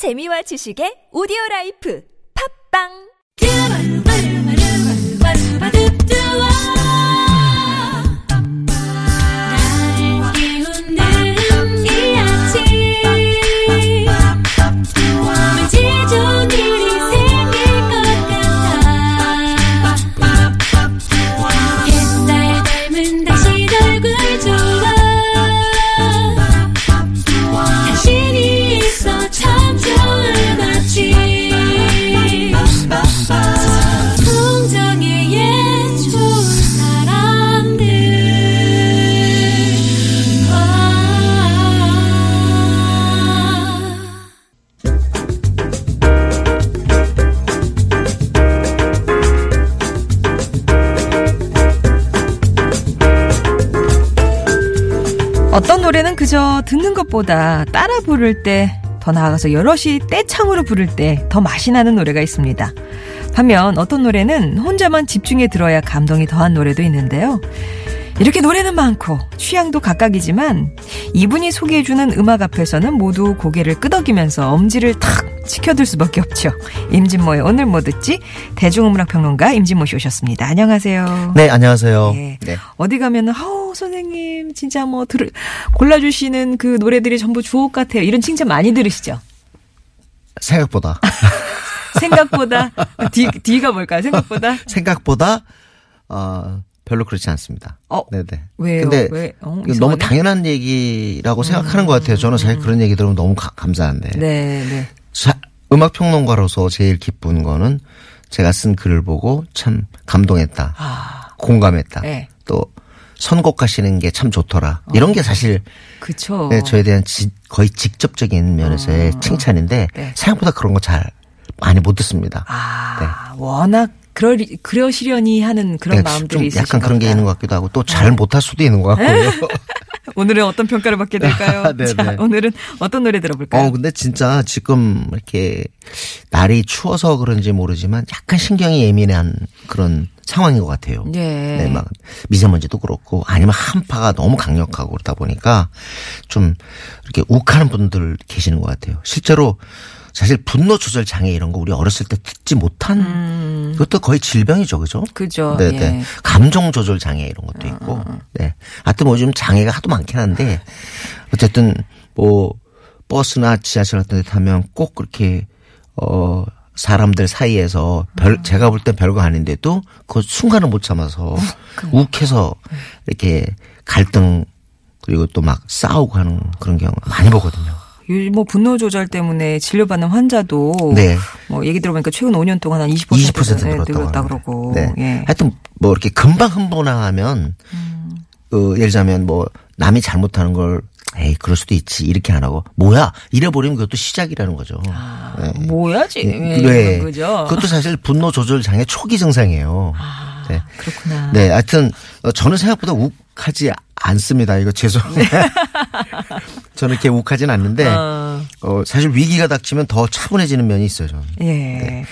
재미와 지식의 오디오 라이프. 팝빵 것보다 따라 부를 때 더 나아가서 여럿이 떼창으로 부를 때 더 맛이 나는 노래가 있습니다. 반면 어떤 노래는 혼자만 집중해 들어야 감동이 더한 노래도 있는데요. 이렇게 노래는 많고 취향도 각각이지만 이분이 소개해주는 음악 앞에서는 모두 고개를 끄덕이면서 엄지를 탁 치켜들 수밖에 없죠. 임진모의 오늘 뭐 듣지? 대중음악 평론가 임진모 씨 오셨습니다. 안녕하세요. 네, 안녕하세요. 네. 네. 어디 가면은 아우 선생님 진짜 뭐 들, 골라주시는 그 노래들이 전부 주옥 같아요. 이런 칭찬 많이 들으시죠? 생각보다. 생각보다 D, D가 뭘까요? 생각보다 생각보다, 어, 별로 그렇지 않습니다. 어, 네네. 왜요? 근데 왜? 어. 너무 당연한 얘기라고 생각하는 것 같아요. 저는 사실 그런 얘기 들으면 너무 가- 감사한데. 네, 네. 자, 음악 평론가로서 제일 기쁜 거는 제가 쓴 글을 보고 참 감동했다. 아, 공감했다. 네. 또 선곡하시는 게 참 좋더라. 이런 게 사실 그쵸. 네, 저에 대한 지- 거의 직접적인 면에서의 칭찬인데 네. 생각보다 그런 거 잘 많이 못 듣습니다. 아, 워낙 그러, 그러시려니 하는 그런 네, 마음들이 좀 있으신가 약간 그런 게. 있는 것 같기도 하고 또 잘 못할 수도 있는 것 같고요. 오늘은 어떤 평가를 받게 될까요? 네, 자, 네. 오늘은 어떤 노래 들어볼까요? 어, 근데 진짜 지금 이렇게 날이 추워서 그런지 모르지만 약간 신경이 예민한 그런 상황인 것 같아요. 예. 네, 막 미세먼지도 그렇고 아니면 한파가 너무 강력하고 그러다 보니까 좀 이렇게 욱하는 분들 계시는 것 같아요. 실제로 사실 분노 조절 장애 이런 거 우리 어렸을 때 듣지 못한 그것도 거의 질병이죠, 그죠? 음. 그죠. 네, 예. 네. 감정 조절 장애 이런 것도 있고. 네. 하여튼 뭐 요즘 장애가 하도 많긴 한데 어쨌든 뭐 버스나 지하철 같은 데 타면 꼭 그렇게 어 사람들 사이에서 별 제가 볼 땐 별거 아닌데도 그 순간을 못 참아서 욱해서 이렇게 갈등 그리고 또 막 싸우고 하는 그런 경우 많이 보거든요. 뭐 분노 조절 때문에 진료받는 환자도 네. 뭐 얘기 들어보니까 최근 5년 동안 한 20% 20% 네, 늘었다고 늘었다 하는데. 그러고. 네. 예. 하여튼 뭐 이렇게 금방 흥분하면 어, 예를 들자면 뭐 남이 잘못하는 걸 에이 그럴 수도 있지 이렇게 안 하고 뭐야 이래버리면 그것도 시작이라는 거죠. 네. 뭐야지? 왜 네. 이런 거죠? 그것도 사실 분노 조절 장애 초기 증상이에요. 아, 네. 그렇구나. 네, 하여튼 어, 저는 생각보다 욱하지 않습니다. 이거 죄송해요. 저는 이렇게 욱하진 않는데 어, 어, 사실 위기가 닥치면 더 차분해지는 면이 있어요. 저는. 예.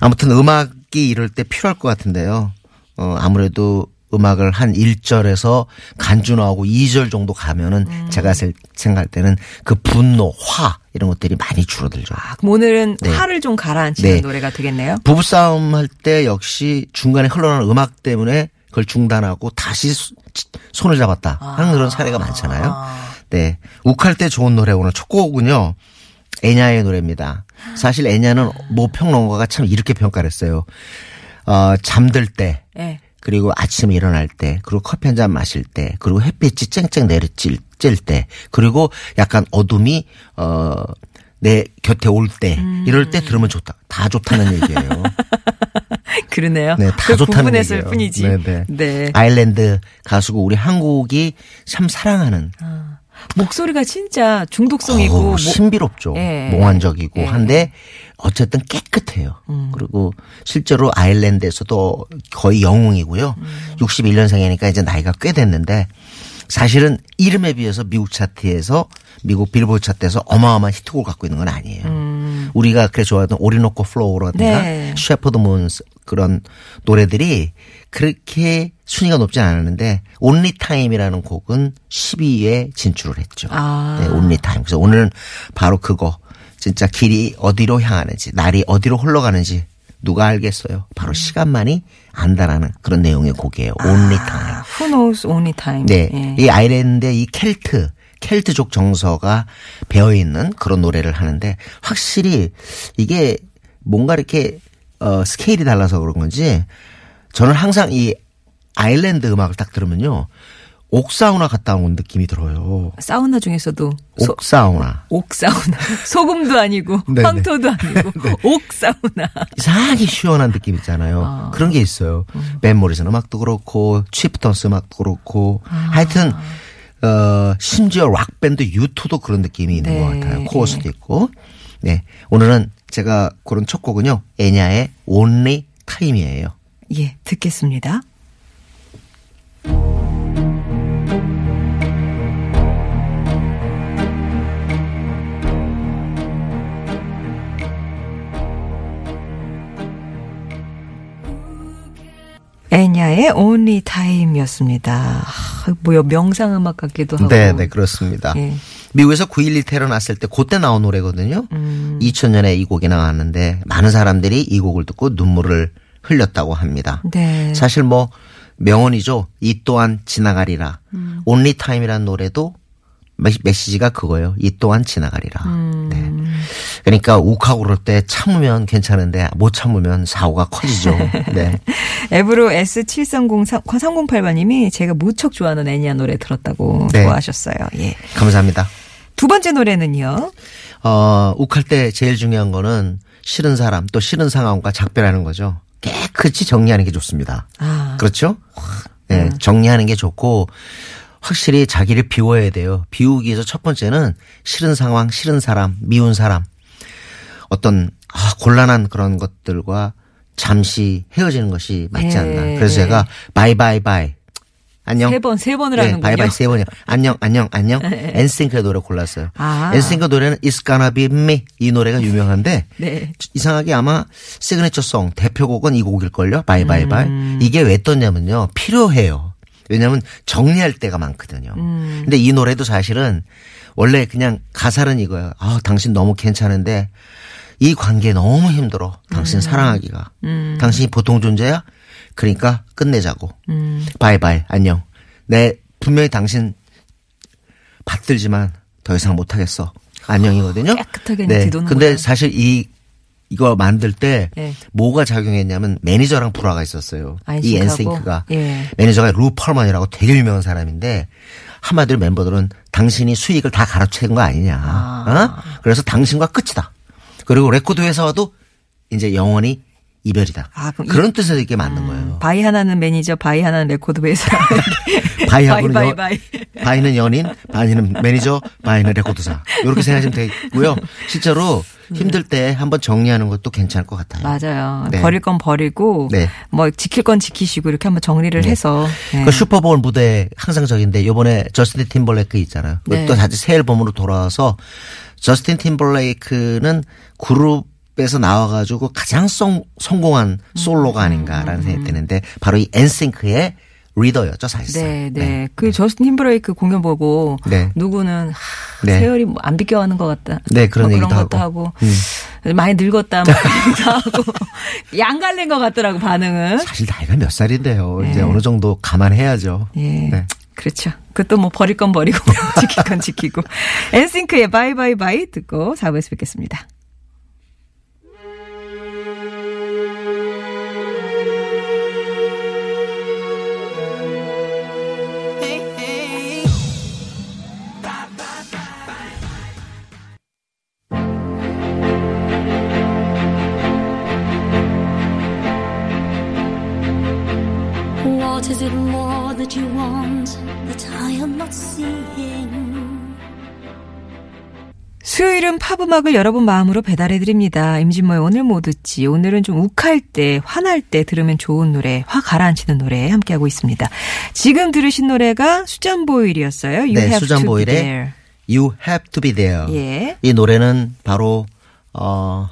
아무튼 음악이 이럴 때 필요할 것 같은데요. 어, 아무래도 음악을 한 1절에서 간주나하고 2절 정도 가면은 음. 제가 세- 생각할 때는 그 분노, 화 이런 것들이 많이 줄어들죠. 아, 그럼 오늘은 네. 화를 좀 가라앉히는 네. 노래가 되겠네요. 부부싸움 할 때 역시 중간에 흘러나오는 음악 때문에 그걸 중단하고 다시 수- 손을 잡았다 하는 그런 사례가 많잖아요. 네. 욱할 때 좋은 노래 오늘 첫 곡은요. 애냐의 노래입니다. 사실 애냐는 모 평론가가 참 이렇게 평가를 했어요. 어, 잠들 때 예. 그리고 아침에 일어날 때, 그리고 커피 한 잔 마실 때, 그리고 햇빛이 쨍쨍 내리칠 때, 그리고 약간 어둠이 어 내 곁에 올 때, 이럴 때 들으면 좋다. 다 좋다는 얘기예요. 그러네요. 네, 다그 좋다는 얘기예요. 뿐이지. 네, 네. 네. 아일랜드 가수고 우리 한국이 참 사랑하는 목소리가 진짜 중독성이고 뭐- 신비롭죠. 예. 몽환적이고 예. 한데 어쨌든 깨끗해요. 음. 그리고 실제로 아일랜드에서도 거의 영웅이고요. 음. 61년생이니까 이제 나이가 꽤 됐는데 사실은 이름에 비해서 미국 차트에서 미국 빌보드 차트에서 어마어마한 히트곡을 갖고 있는 건 아니에요. 우리가 그래 좋아하던 Orinoco Flow라든가 음. 네. Shepherd Moons 그런 노래들이 그렇게 순위가 높지 않았는데 Only Time이라는 곡은 10위에 진출을 했죠. 아. 네, Only Time. 그래서 오늘은 바로 그거 진짜 길이 어디로 향하는지, 날이 어디로 흘러가는지 누가 알겠어요. 바로 시간만이 안다라는 그런 내용의 곡이에요. Only Time. Who knows only time. 네. 예. 이 아일랜드의 이 켈트, 켈트족 정서가 배어 있는 그런 노래를 하는데 확실히 이게 뭔가 이렇게 어 스케일이 달라서 그런 건지 저는 항상 이 아일랜드 음악을 딱 들으면요. 옥사우나 갔다 온 느낌이 들어요. 사우나 중에서도 소, 옥사우나. 옥사우나. 소금도 아니고 네네. 황토도 아니고 옥사우나. 이상하게 시원한 느낌 있잖아요. 아. 그런 게 있어요. 음. 밴 모리슨 음악도 그렇고 치프턴스 음악도 그렇고 아. 하여튼 어 심지어 락 밴드 U2도 그런 느낌이 있는 네. 것 같아요. 코어스도 있고. 네. 오늘은 제가 고른 첫 곡은요. 애냐의 Only Time이에요. 예, 듣겠습니다. 애냐의 Only Time이었습니다. 아, 뭐요 명상 음악 같기도 하고. 네, 네, 그렇습니다. 예. 미국에서 9.11 테러 났을 때 그때 나온 노래거든요. 음. 2000년에 이 곡이 나왔는데 많은 사람들이 이 곡을 듣고 눈물을 흘렸다고 합니다. 네. 사실 뭐 명언이죠. 이 또한 지나가리라. 음. Only Time이라는 노래도 메- 메시지가 그거예요. 이 또한 지나가리라. 음. 네. 그러니까 욱하고 그럴 때 참으면 괜찮은데 못 참으면 사고가 커지죠. 네. 앱으로 S730308번님이 제가 무척 좋아하는 애니아 노래 들었다고 네. 좋아하셨어요. 예. 감사합니다. 두 번째 노래는요. 어, 욱할 때 제일 중요한 거는 싫은 사람 또 싫은 상황과 작별하는 거죠. 깨끗이 정리하는 게 좋습니다. 아. 그렇죠? 네, 정리하는 게 좋고 확실히 자기를 비워야 돼요. 비우기 위해서 첫 번째는 싫은 상황, 싫은 사람, 미운 사람 어떤 아, 곤란한 그런 것들과 잠시 헤어지는 것이 맞지 예. 않나. 그래서 제가 Bye Bye Bye 안녕. 세 번, 세 번을 네, 하는군요. Bye bye 세 번이요. 안녕, 안녕, 안녕. 엔싱크의 노래 골랐어요. 아. 엔싱크 노래는 It's Gonna Be Me 이 노래가 유명한데 네. 이상하게 아마 signature song 대표곡은 이 곡일걸요. Bye Bye Bye. 음. 이게 왜 떴냐면요. 필요해요. 왜냐하면 정리할 때가 많거든요. 음. 근데 이 노래도 사실은 원래 그냥 가사는 이거예요. 아, 당신 너무 괜찮은데 이 관계 너무 힘들어. 당신 음. 사랑하기가. 당신이 보통 존재야? 그러니까 끝내자고. 음. Bye bye. 안녕. 내 분명히 당신 받들지만 더 이상 못하겠어. 안녕이거든요. 깨끗하게 네. 근데 사실 이 이거 만들 때 네. 뭐가 작용했냐면 매니저랑 불화가 있었어요. 이 엔싱크하고? 엔싱크가 예. 매니저가 루 펄먼이라고 되게 유명한 사람인데 한마디로 멤버들은 당신이 수익을 다 가로챈 거 아니냐. 어? 그래서 당신과 끝이다. 그리고 레코드 회사와도 이제 영원히 이별이다. 아, 그럼 이- 그런 뜻에서 이렇게 만든 거예요. bye 하나는 매니저, bye 하나는 레코드 회사. bye하고는 bye, 여- bye, bye는 연인, bye는 매니저, bye는 레코드사. 이렇게 생각하시면 되고요. 실제로 힘들 때 한번 정리하는 것도 괜찮을 것 같아요. 맞아요. 네. 버릴 건 버리고, 네. 뭐 지킬 건 지키시고 이렇게 한번 정리를 해서. 네. 그 슈퍼볼 무대 환상적인데 요번에 저스틴 팀버레이크 있잖아요. 네. 또 다시 새 앨범으로 돌아와서 저스틴 팀벌레이크는 그룹 에서 나와가지고 가장 성, 성공한 솔로가 아닌가라는 생각이 드는데 바로 이 엔싱크의 리더였죠 사실상. 네, 네. 그 저스틴 팀브레이크 공연 보고 네. 누구는 하, 네. 세월이 뭐 안 비껴가는 것 같다. 네, 그런 뭐 얘기도 것도 하고. 음. 하고 많이 늙었다 뭐 얘기도 하고 양갈래인 것 같더라고 반응은. 사실 나이가 몇 살인데요. 이제 네. 어느 정도 감안해야죠. 예. 네. 그렇죠. 그것도 뭐 버릴 건 버리고 지킬 건 지키고. 엔싱크의 바이바이바이 듣고 4부에서 뵙겠습니다. Is it more that you want that I am not seeing? 수요일은 팝음악을 여러분 마음으로 배달해드립니다. 임진모의 오늘 뭐 듣지. 오늘은 좀 욱할 때, 화날 때 들으면 좋은 노래, 화 가라앉히는 노래 함께하고 있습니다. 지금 들으신 노래가 수잔 보일이었어요. You 네, have 수잔 to be 보일의 there. You Have to Be There. 예. 이 노래는 바로 어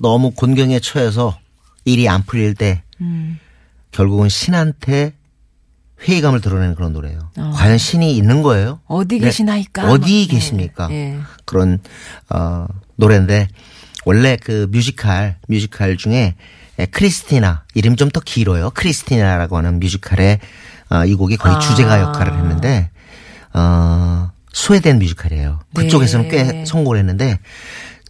너무 곤경에 처해서 일이 안 풀릴 때 음. 결국은 신한테 회의감을 드러내는 그런 노래예요. 어. 과연 신이 있는 거예요? 어디 네. 계시나이까? 어디 막, 예. 계십니까? 예. 그런 어 노래인데 원래 그 뮤지컬 뮤지컬 중에 에, 크리스티나 이름 좀 더 길어요. 크리스티나라고 하는 뮤지컬에 어, 이 곡이 거의 아. 주제가 역할을 했는데 어 스웨덴 뮤지컬이에요. 그쪽에서는 네. 꽤 성공을 했는데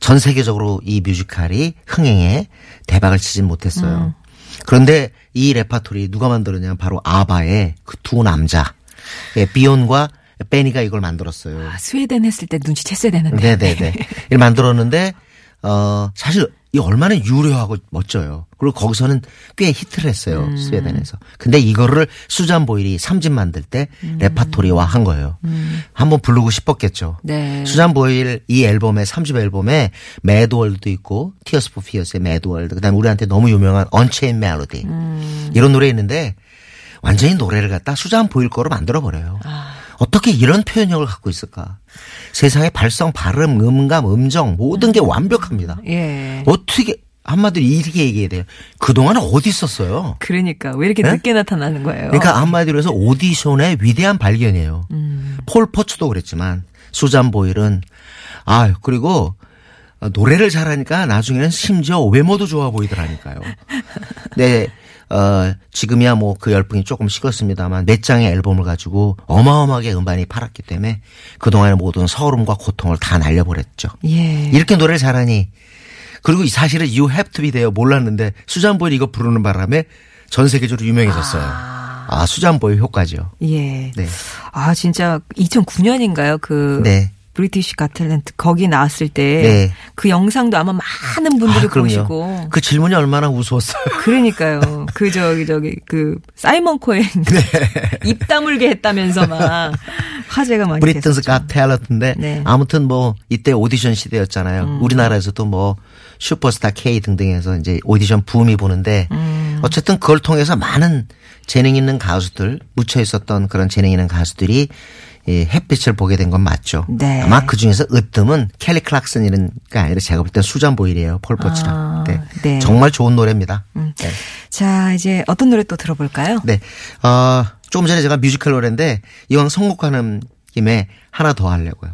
전 세계적으로 이 뮤지컬이 흥행에 대박을 치진 못했어요. 그런데 이 레파토리 누가 만들었냐면 바로 아바의 그 두 남자 예, 비욘과 베니가 이걸 만들었어요. 아, 스웨덴 했을 때 눈치챘어야 되는데. 네네네. 이걸 만들었는데, 어, 사실 이 얼마나 유려하고 멋져요. 그리고 거기서는 꽤 히트를 했어요. 음. 스웨덴에서. 근데 이거를 수잔 보일이 3집 만들 때 레파토리화 한 거예요. 한번 부르고 싶었겠죠. 음. 네. 수잔 보일 이 앨범에 3집 앨범에 Mad World도 있고 Tears for Fears의 Mad World 그다음에 우리한테 너무 유명한 Unchained Melody 음. 이런 노래 있는데 완전히 노래를 갖다 수잔 보일 거로 만들어 버려요. 아. 어떻게 이런 표현력을 갖고 있을까? 세상의 발성, 발음, 음감, 음정 모든 게 완벽합니다. 예. 어떻게 한마디로 이렇게 얘기해야 돼요. 그동안 어디 있었어요? 그러니까 왜 이렇게 네? 늦게 나타나는 거예요? 그러니까 한마디로 해서 오디션의 위대한 발견이에요. 음. 폴 퍼츠도 그랬지만 수잔 보일은 아 그리고 어, 노래를 잘하니까 나중에는 심지어 외모도 좋아 보이더라니까요. 네. 어, 지금이야 뭐 그 열풍이 조금 식었습니다만 몇 장의 앨범을 가지고 어마어마하게 음반이 팔았기 때문에 그동안의 모든 서름과 고통을 다 날려버렸죠. 예. 이렇게 노래를 잘하니 그리고 이 사실은 You Have to Be There 몰랐는데 수잔 보일 이거 부르는 바람에 전 세계적으로 유명해졌어요. 아, 수잔 보일 효과죠. 예. 네. 아, 진짜 2009년인가요? 그 네. British Got Talent 거기 나왔을 때 네. 그 영상도 아마 많은 분들이 아. 보시고 그 질문이 얼마나 우스웠어요. 그러니까요. 그 저기 저기 그 사이먼 코웰 네. 입 다물게 했다면서 막 화제가 많이 Britain's 됐었죠. Got Talent인데 네. 아무튼 뭐 이때 오디션 시대였잖아요. 음. 우리나라에서도 뭐 슈퍼스타 K 등등해서 이제 오디션 붐이 부는데 음. 어쨌든 그걸 통해서 많은 재능 있는 가수들 묻혀 있었던 그런 재능 있는 가수들이 이 햇빛을 보게 된 건 맞죠. 네. 아마 그 중에서 으뜸은 켈리 클락슨 이런 게 아니라 제가 볼 땐 수잔 보일이에요. 폴 포츠랑. 아, 네. 네. 정말 좋은 노래입니다. 네. 자, 이제 어떤 노래 또 들어볼까요? 네. 어, 조금 전에 제가 뮤지컬 노래인데 이왕 선곡하는 김에 하나 더 하려고요.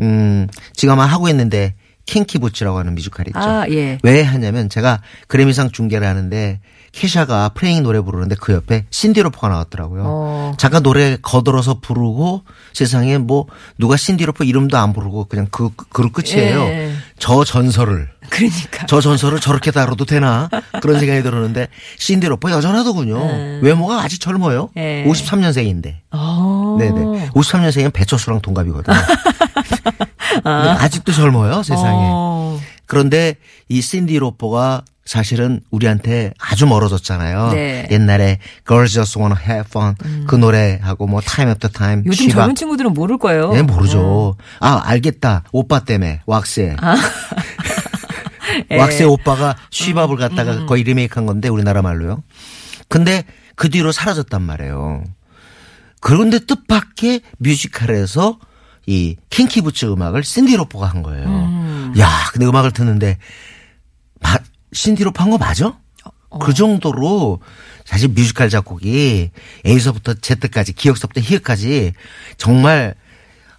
음, 지금 아마 하고 있는데 킹키 부츠라고 하는 뮤지컬이 있죠. 아, 예. 왜 하냐면 제가 그래미상 중계를 하는데 케샤가 프레잉 노래 부르는데 그 옆에 신디로퍼가 나왔더라고요. 어. 잠깐 노래 거들어서 부르고 세상에 뭐 누가 신디로퍼 이름도 안 부르고 그냥 그 그룹 끝이에요. 예. 저 전설을 그러니까. 저 전설을 저렇게 다뤄도 되나 그런 생각이 들었는데 신디로퍼 여전하더군요. 외모가 아직 젊어요. 네. 53년생인데. 어. 네네. 53년생이면 배철수랑 동갑이거든요. 근데 아직도 젊어요 세상에. 어. 그런데 이 신디 로퍼가 사실은 우리한테 아주 멀어졌잖아요. 네. 음. 옛날에 Girls Just Wanna Have Fun 그 노래하고 뭐 Time After Time. 요즘 쉬바. 젊은 친구들은 모를 거예요. 네, 모르죠. 아, 알겠다. 오빠 때문에. 왁스에. 아. 예. 음, 왁스의 오빠가 쉬밥을 갖다가 거의 리메이크한 건데 우리나라 말로요. 근데 그 뒤로 사라졌단 말이에요. 그런데 뜻밖의 뮤지컬에서 이 킹키부츠 음악을 신디 로퍼가 한 거예요. 야, 근데 음악을 듣는데 마, 신디로퍼 한거 맞아? 어. 그 정도로 사실 뮤지컬 작곡이 A서부터 Z까지 기역서부터 히읗까지 정말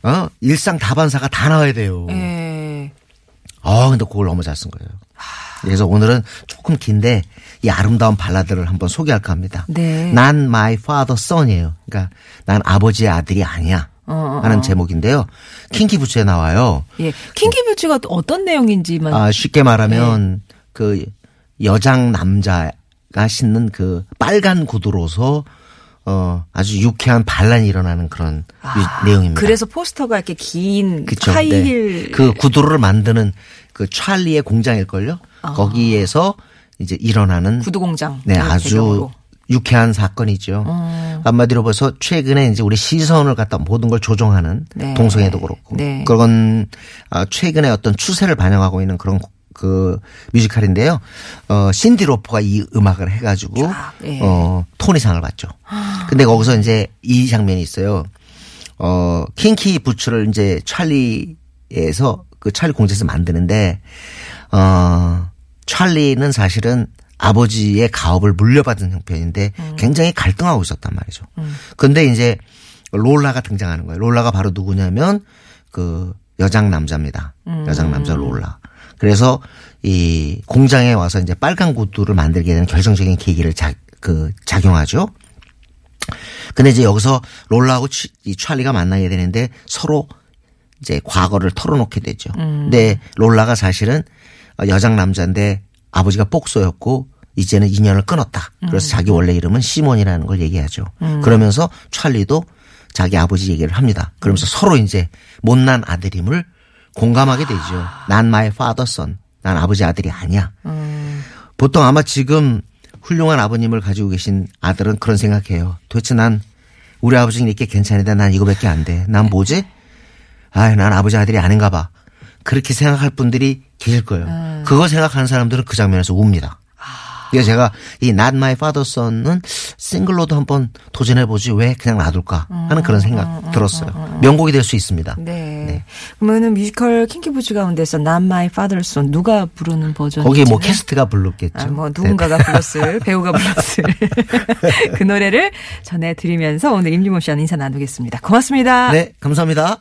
어 일상 다반사가 다 나와야 돼요. 예. 아, 근데 그걸 너무 잘 쓴 거예요. 그래서 오늘은 조금 긴데 이 아름다운 발라드를 한번 소개할까 합니다. 네. 난 my father son이에요. 그러니까 난 아버지의 아들이 아니야. 어, 하는 제목인데요. 킹키 부츠에 나와요. 예. 킹키뷰츠가 어떤 내용인지만 아, 쉽게 말하면 그 여장 남자가 신는 그 빨간 구두로서 어 아주 유쾌한 반란이 일어나는 그런 유- 내용입니다. 그래서 포스터가 이렇게 긴 그쵸. 하이힐 네. 그 구두를 만드는 그 찰리의 공장일 걸요? 거기에서 이제 일어나는 구두 공장. 네, 네, 아주 배경으로. 유쾌한 사건이죠. 어. 한마디로 봐서 최근에 이제 우리 시선을 갖다 모든 걸 조종하는 네. 동성애도 그렇고 네. 그건 아, 최근에 어떤 추세를 반영하고 있는 그런 그 뮤지컬인데요. 어 신디 로퍼가 이 음악을 해가지고 쫙, 예. 어 토니상을 받죠. 근데 거기서 이제 이 장면이 있어요. 어 킹키 부츠를 이제 찰리에서 그 찰리 공장에서 만드는데 어 찰리는 사실은 아버지의 가업을 물려받은 형편인데 굉장히 갈등하고 있었단 말이죠. 근데 이제 롤라가 등장하는 거예요. 롤라가 바로 누구냐면 그 여장 남자입니다. 여장 남자 롤라. 그래서 이 공장에 와서 이제 빨간 구두를 만들게 되는 결정적인 계기를 자, 그 작용하죠. 근데 이제 여기서 롤라하고 취, 이 찰리가 만나게 되는데 서로 이제 과거를 털어놓게 되죠. 근데 롤라가 사실은 여장 남자인데 아버지가 복소였고 이제는 인연을 끊었다. 그래서 자기 원래 이름은 시몬이라는 걸 얘기하죠. 그러면서 찰리도 자기 아버지 얘기를 합니다. 그러면서 서로 이제 못난 아들임을 공감하게 되죠. 난 my father son. 난 아버지 아들이 아니야. 보통 아마 지금 훌륭한 아버님을 가지고 계신 아들은 그런 생각해요. 도대체 난 우리 아버지는 이렇게 괜찮은데 난 이거밖에 안 돼. 난 뭐지? 아, 난 아버지 아들이 아닌가 봐. 그렇게 생각할 분들이 계실 거예요. 그거 생각하는 사람들은 그 장면에서 웁니다. 그래서 제가 이 Not My Father Son은 싱글로도 한번 도전해보지 왜 그냥 놔둘까 하는 그런 생각 들었어요. 명곡이 될 수 있습니다. 네. 그러면은 뮤지컬 킹키부츠 가운데서 Not My Father's Son 누가 부르는 버전이 거기에 뭐 캐스트가 불렀겠죠. 아, 뭐 네. 누군가가 불렀을 배우가 불렀을 그 노래를 전해드리면서 오늘 임진모 씨와 인사 나누겠습니다. 고맙습니다. 네, 감사합니다.